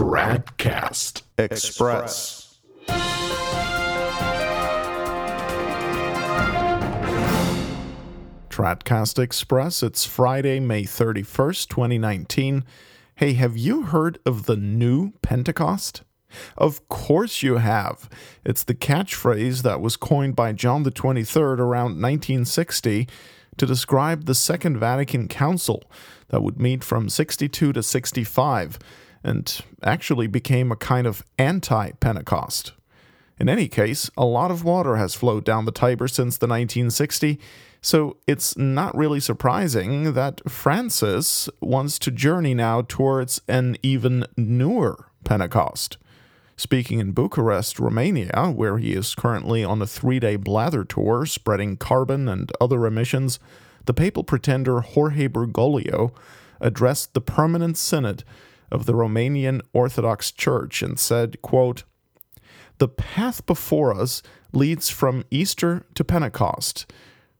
Tradcast Express. Tradcast Express. It's Friday, May 31st, 2019. Hey, have you heard of the new Pentecost? Of course you have. It's the catchphrase that was coined by John the 23rd around 1960 to describe the Second Vatican Council that would meet from 62 to 65 and actually became a kind of anti Pentecost. In any case, a lot of water has flowed down the Tiber since the 1960s, so it's not really surprising that Francis wants to journey now towards an even newer Pentecost. Speaking in Bucharest, Romania, where he is currently on a three day blather tour spreading carbon and other emissions, the papal pretender Jorge Bergoglio addressed the Permanent Synod of the Romanian Orthodox Church and said, quote, The path before us leads from Easter to Pentecost,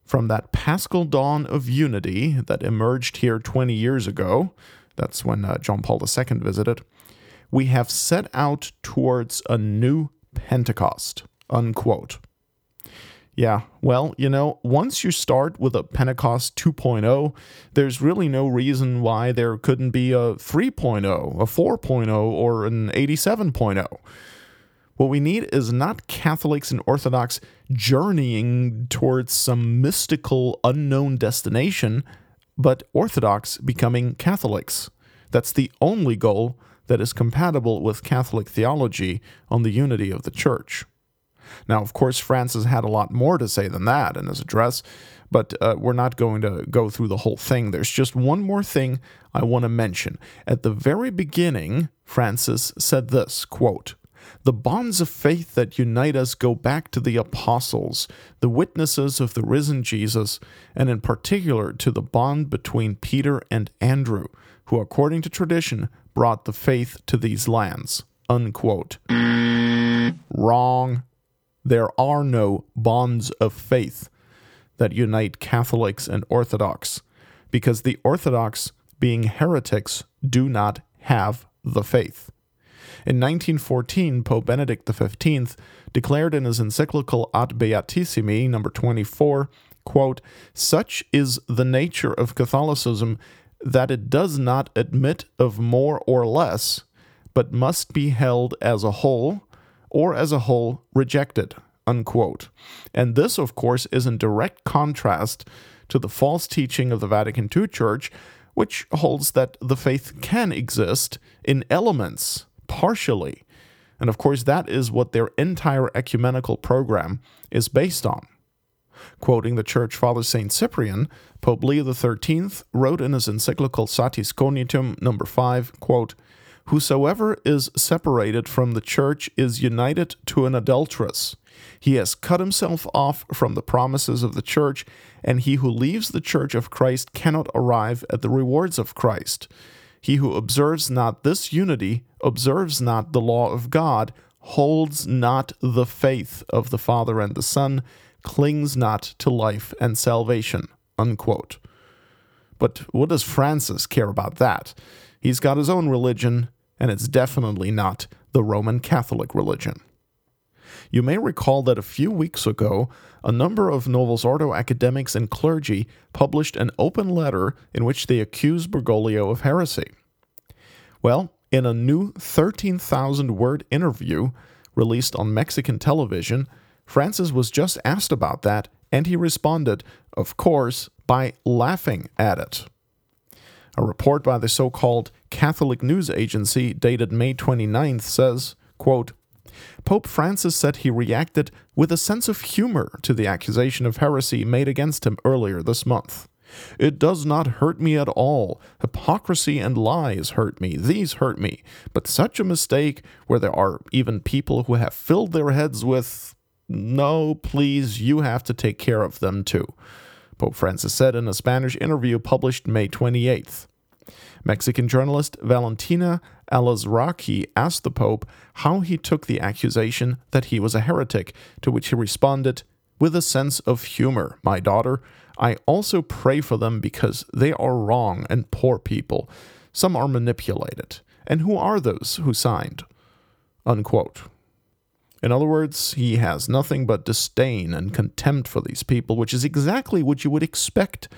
from that paschal dawn of unity that emerged here 20 years ago. That's when uh, John Paul II visited. We have set out towards a new Pentecost. Unquote. Yeah, well, you know, once you start with a Pentecost 2.0, there's really no reason why there couldn't be a 3.0, a 4.0, or an 87.0. What we need is not Catholics and Orthodox journeying towards some mystical unknown destination, but Orthodox becoming Catholics. That's the only goal that is compatible with Catholic theology on the unity of the Church. Now, of course, Francis had a lot more to say than that in his address, but uh, we're not going to go through the whole thing. There's just one more thing I want to mention. At the very beginning, Francis said this quote, the bonds of faith that unite us go back to the apostles, the witnesses of the risen Jesus, and in particular to the bond between Peter and Andrew, who, according to tradition, brought the faith to these lands. Unquote. Wrong. There are no bonds of faith that unite Catholics and Orthodox, because the Orthodox, being heretics, do not have the faith. In 1914, Pope Benedict XV declared in his encyclical Ad Beatissimi, number 24, quote, Such is the nature of Catholicism that it does not admit of more or less, but must be held as a whole, or as a whole rejected. Unquote. And this, of course, is in direct contrast to the false teaching of the Vatican II Church, which holds that the faith can exist in elements, partially. And of course, that is what their entire ecumenical program is based on. Quoting the Church Father St. Cyprian, Pope Leo XIII wrote in his encyclical Satis Cognitum number 5, quote, Whosoever is separated from the Church is united to an adulteress. He has cut himself off from the promises of the Church, and he who leaves the Church of Christ cannot arrive at the rewards of Christ. He who observes not this unity observes not the law of God, holds not the faith of the Father and the Son, clings not to life and salvation. Unquote. But what does Francis care about that? He's got his own religion, and it's definitely not the Roman Catholic religion. You may recall that a few weeks ago, a number of Novus Ordo academics and clergy published an open letter in which they accused Bergoglio of heresy. Well, in a new 13,000 word interview released on Mexican television, Francis was just asked about that, and he responded, of course, by laughing at it. A report by the so called Catholic News Agency dated May 29th says, quote, Pope Francis said he reacted with a sense of humor to the accusation of heresy made against him earlier this month. It does not hurt me at all. Hypocrisy and lies hurt me. These hurt me. But such a mistake, where there are even people who have filled their heads with, no, please, you have to take care of them too. Pope Francis said in a Spanish interview published May 28th. Mexican journalist Valentina Alazraki asked the Pope how he took the accusation that he was a heretic, to which he responded, with a sense of humor, my daughter. I also pray for them because they are wrong and poor people. Some are manipulated. And who are those who signed? Unquote. In other words, he has nothing but disdain and contempt for these people, which is exactly what you would expect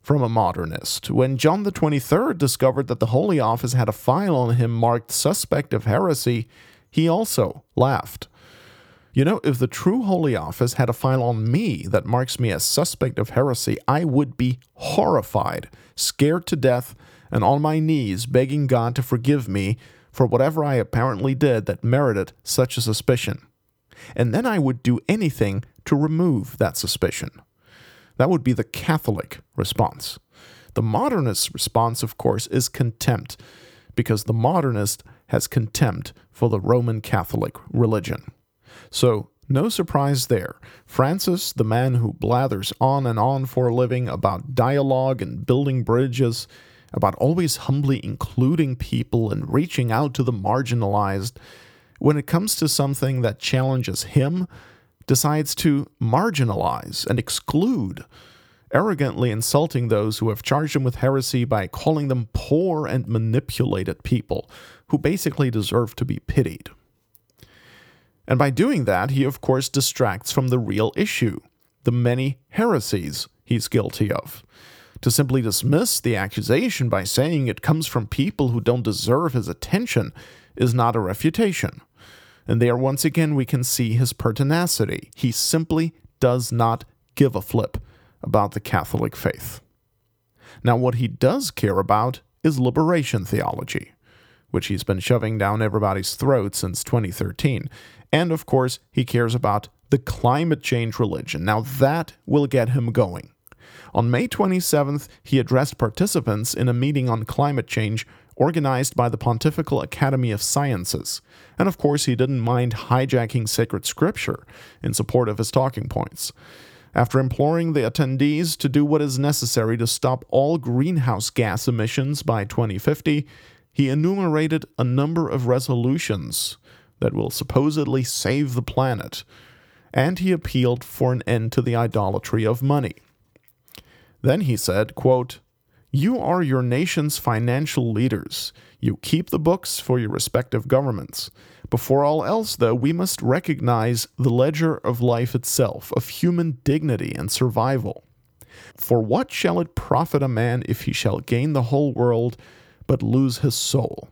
from a modernist. When John the 23rd discovered that the Holy Office had a file on him marked suspect of heresy, he also laughed. You know, if the true Holy Office had a file on me that marks me as suspect of heresy, I would be horrified, scared to death, and on my knees begging God to forgive me for whatever I apparently did that merited such a suspicion. And then I would do anything to remove that suspicion. That would be the Catholic response. The modernist response, of course, is contempt, because the modernist has contempt for the Roman Catholic religion. So, no surprise there. Francis, the man who blathers on and on for a living about dialogue and building bridges, about always humbly including people and reaching out to the marginalized, when it comes to something that challenges him, decides to marginalize and exclude, arrogantly insulting those who have charged him with heresy by calling them poor and manipulated people who basically deserve to be pitied. And by doing that, he of course distracts from the real issue the many heresies he's guilty of. To simply dismiss the accusation by saying it comes from people who don't deserve his attention is not a refutation. And there, once again, we can see his pertinacity. He simply does not give a flip about the Catholic faith. Now, what he does care about is liberation theology, which he's been shoving down everybody's throat since 2013. And of course, he cares about the climate change religion. Now, that will get him going. On May 27th, he addressed participants in a meeting on climate change organized by the Pontifical Academy of Sciences. And of course, he didn't mind hijacking sacred scripture in support of his talking points. After imploring the attendees to do what is necessary to stop all greenhouse gas emissions by 2050, he enumerated a number of resolutions that will supposedly save the planet, and he appealed for an end to the idolatry of money. Then he said, quote, You are your nation's financial leaders. You keep the books for your respective governments. Before all else, though, we must recognize the ledger of life itself, of human dignity and survival. For what shall it profit a man if he shall gain the whole world but lose his soul?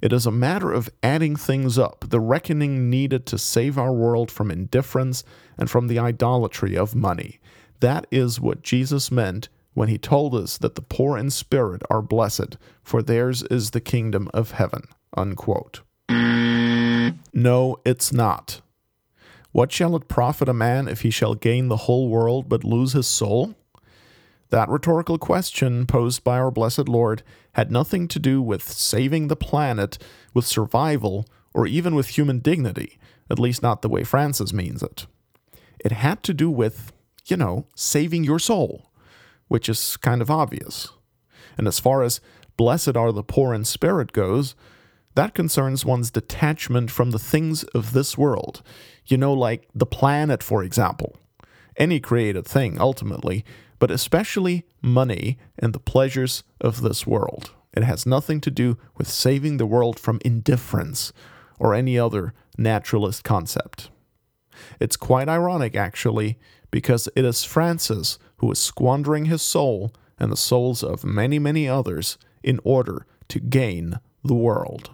It is a matter of adding things up, the reckoning needed to save our world from indifference and from the idolatry of money. That is what Jesus meant when he told us that the poor in spirit are blessed, for theirs is the kingdom of heaven. Unquote. No, it's not. What shall it profit a man if he shall gain the whole world but lose his soul? That rhetorical question posed by our blessed Lord had nothing to do with saving the planet, with survival, or even with human dignity, at least not the way Francis means it. It had to do with, you know, saving your soul, which is kind of obvious. And as far as blessed are the poor in spirit goes, that concerns one's detachment from the things of this world. You know, like the planet, for example. Any created thing, ultimately, but especially money and the pleasures of this world. It has nothing to do with saving the world from indifference or any other naturalist concept. It's quite ironic, actually, because it is Francis who is squandering his soul and the souls of many, many others in order to gain the world.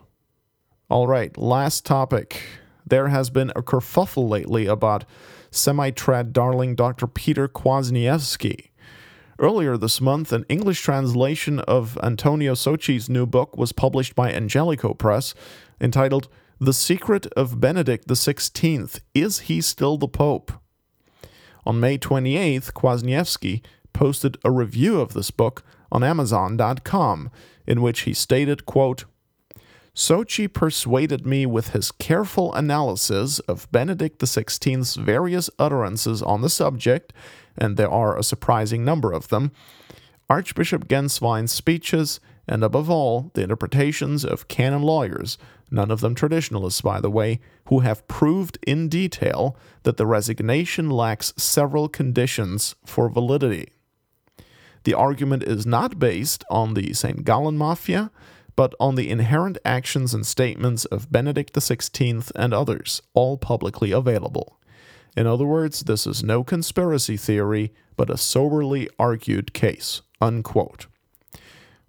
All right, last topic. There has been a kerfuffle lately about semi trad darling Dr. Peter Kwasniewski. Earlier this month, an English translation of Antonio Socci's new book was published by Angelico Press entitled The Secret of Benedict XVI Is He Still the Pope? On May 28th, Kwasniewski posted a review of this book on Amazon.com in which he stated, quote, Socci persuaded me with his careful analysis of Benedict XVI's various utterances on the subject and there are a surprising number of them, Archbishop Gänswein's speeches, and above all, the interpretations of canon lawyers, none of them traditionalists, by the way, who have proved in detail that the resignation lacks several conditions for validity. The argument is not based on the St. Gallen Mafia, but on the inherent actions and statements of Benedict XVI and others, all publicly available. In other words, this is no conspiracy theory, but a soberly argued case. Unquote.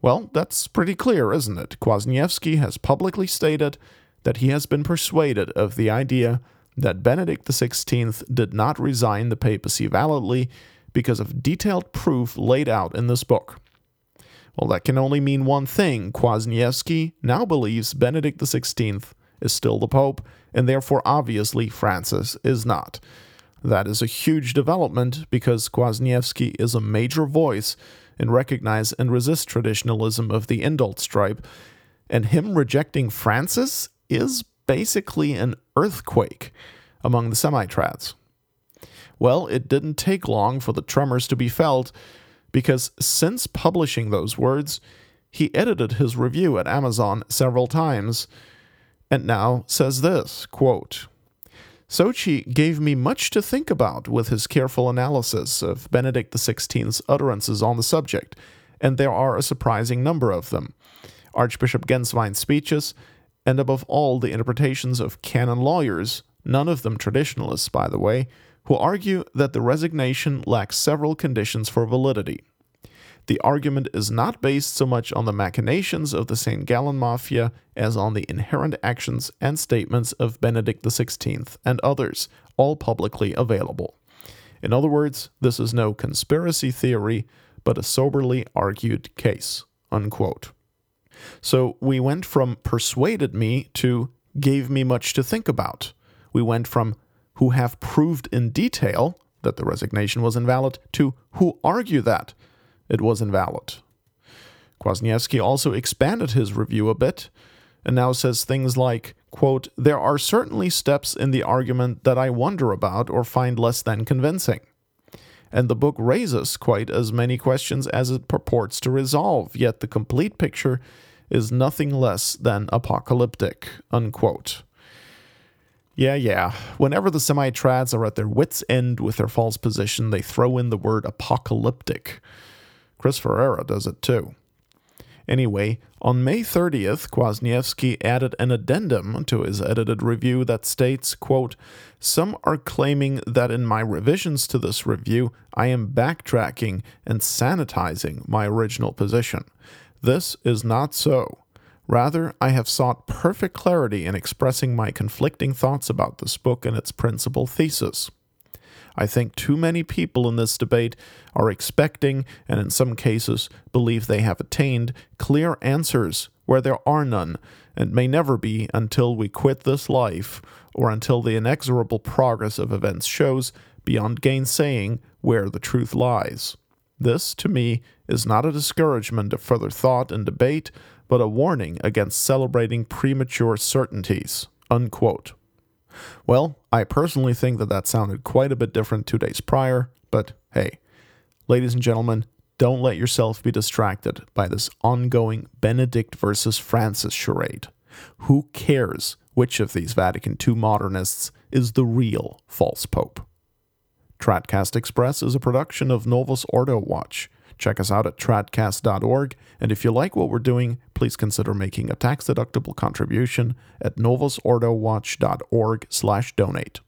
Well, that's pretty clear, isn't it? Kwasniewski has publicly stated that he has been persuaded of the idea that Benedict XVI did not resign the papacy validly because of detailed proof laid out in this book. Well, that can only mean one thing. Kwasniewski now believes Benedict XVI is still the Pope, and therefore, obviously, Francis is not. That is a huge development because Kwasniewski is a major voice in recognize and resist traditionalism of the indult stripe, and him rejecting Francis is basically an earthquake among the semi-trads. Well, it didn't take long for the tremors to be felt because since publishing those words, he edited his review at Amazon several times and now says this quote, Socci gave me much to think about with his careful analysis of Benedict XVI's utterances on the subject, and there are a surprising number of them. Archbishop Gänswein's speeches, and above all, the interpretations of canon lawyers, none of them traditionalists, by the way, who argue that the resignation lacks several conditions for validity. The argument is not based so much on the machinations of the St. Gallen Mafia as on the inherent actions and statements of Benedict XVI and others, all publicly available. In other words, this is no conspiracy theory, but a soberly argued case. Unquote. So we went from persuaded me to gave me much to think about. We went from who have proved in detail that the resignation was invalid to who argue that it was invalid. Kwasniewski also expanded his review a bit and now says things like, quote, There are certainly steps in the argument that I wonder about or find less than convincing. And the book raises quite as many questions as it purports to resolve, yet the complete picture is nothing less than apocalyptic, unquote. Yeah, yeah. Whenever the semi trads are at their wits' end with their false position, they throw in the word apocalyptic. Chris Ferrara does it too. Anyway, on May 30th, Kwasniewski added an addendum to his edited review that states, quote, Some are claiming that in my revisions to this review, I am backtracking and sanitizing my original position. This is not so. Rather, I have sought perfect clarity in expressing my conflicting thoughts about this book and its principal thesis. I think too many people in this debate are expecting, and in some cases believe they have attained, clear answers where there are none, and may never be until we quit this life, or until the inexorable progress of events shows, beyond gainsaying, where the truth lies. This, to me, is not a discouragement of further thought and debate, but a warning against celebrating premature certainties. Unquote. Well, I personally think that that sounded quite a bit different two days prior, but hey, ladies and gentlemen, don't let yourself be distracted by this ongoing Benedict versus Francis charade. Who cares which of these Vatican II modernists is the real false pope? Tradcast Express is a production of Novus Ordo Watch. Check us out at tradcast.org, and if you like what we're doing, please consider making a tax-deductible contribution at novusordowatch.org/donate.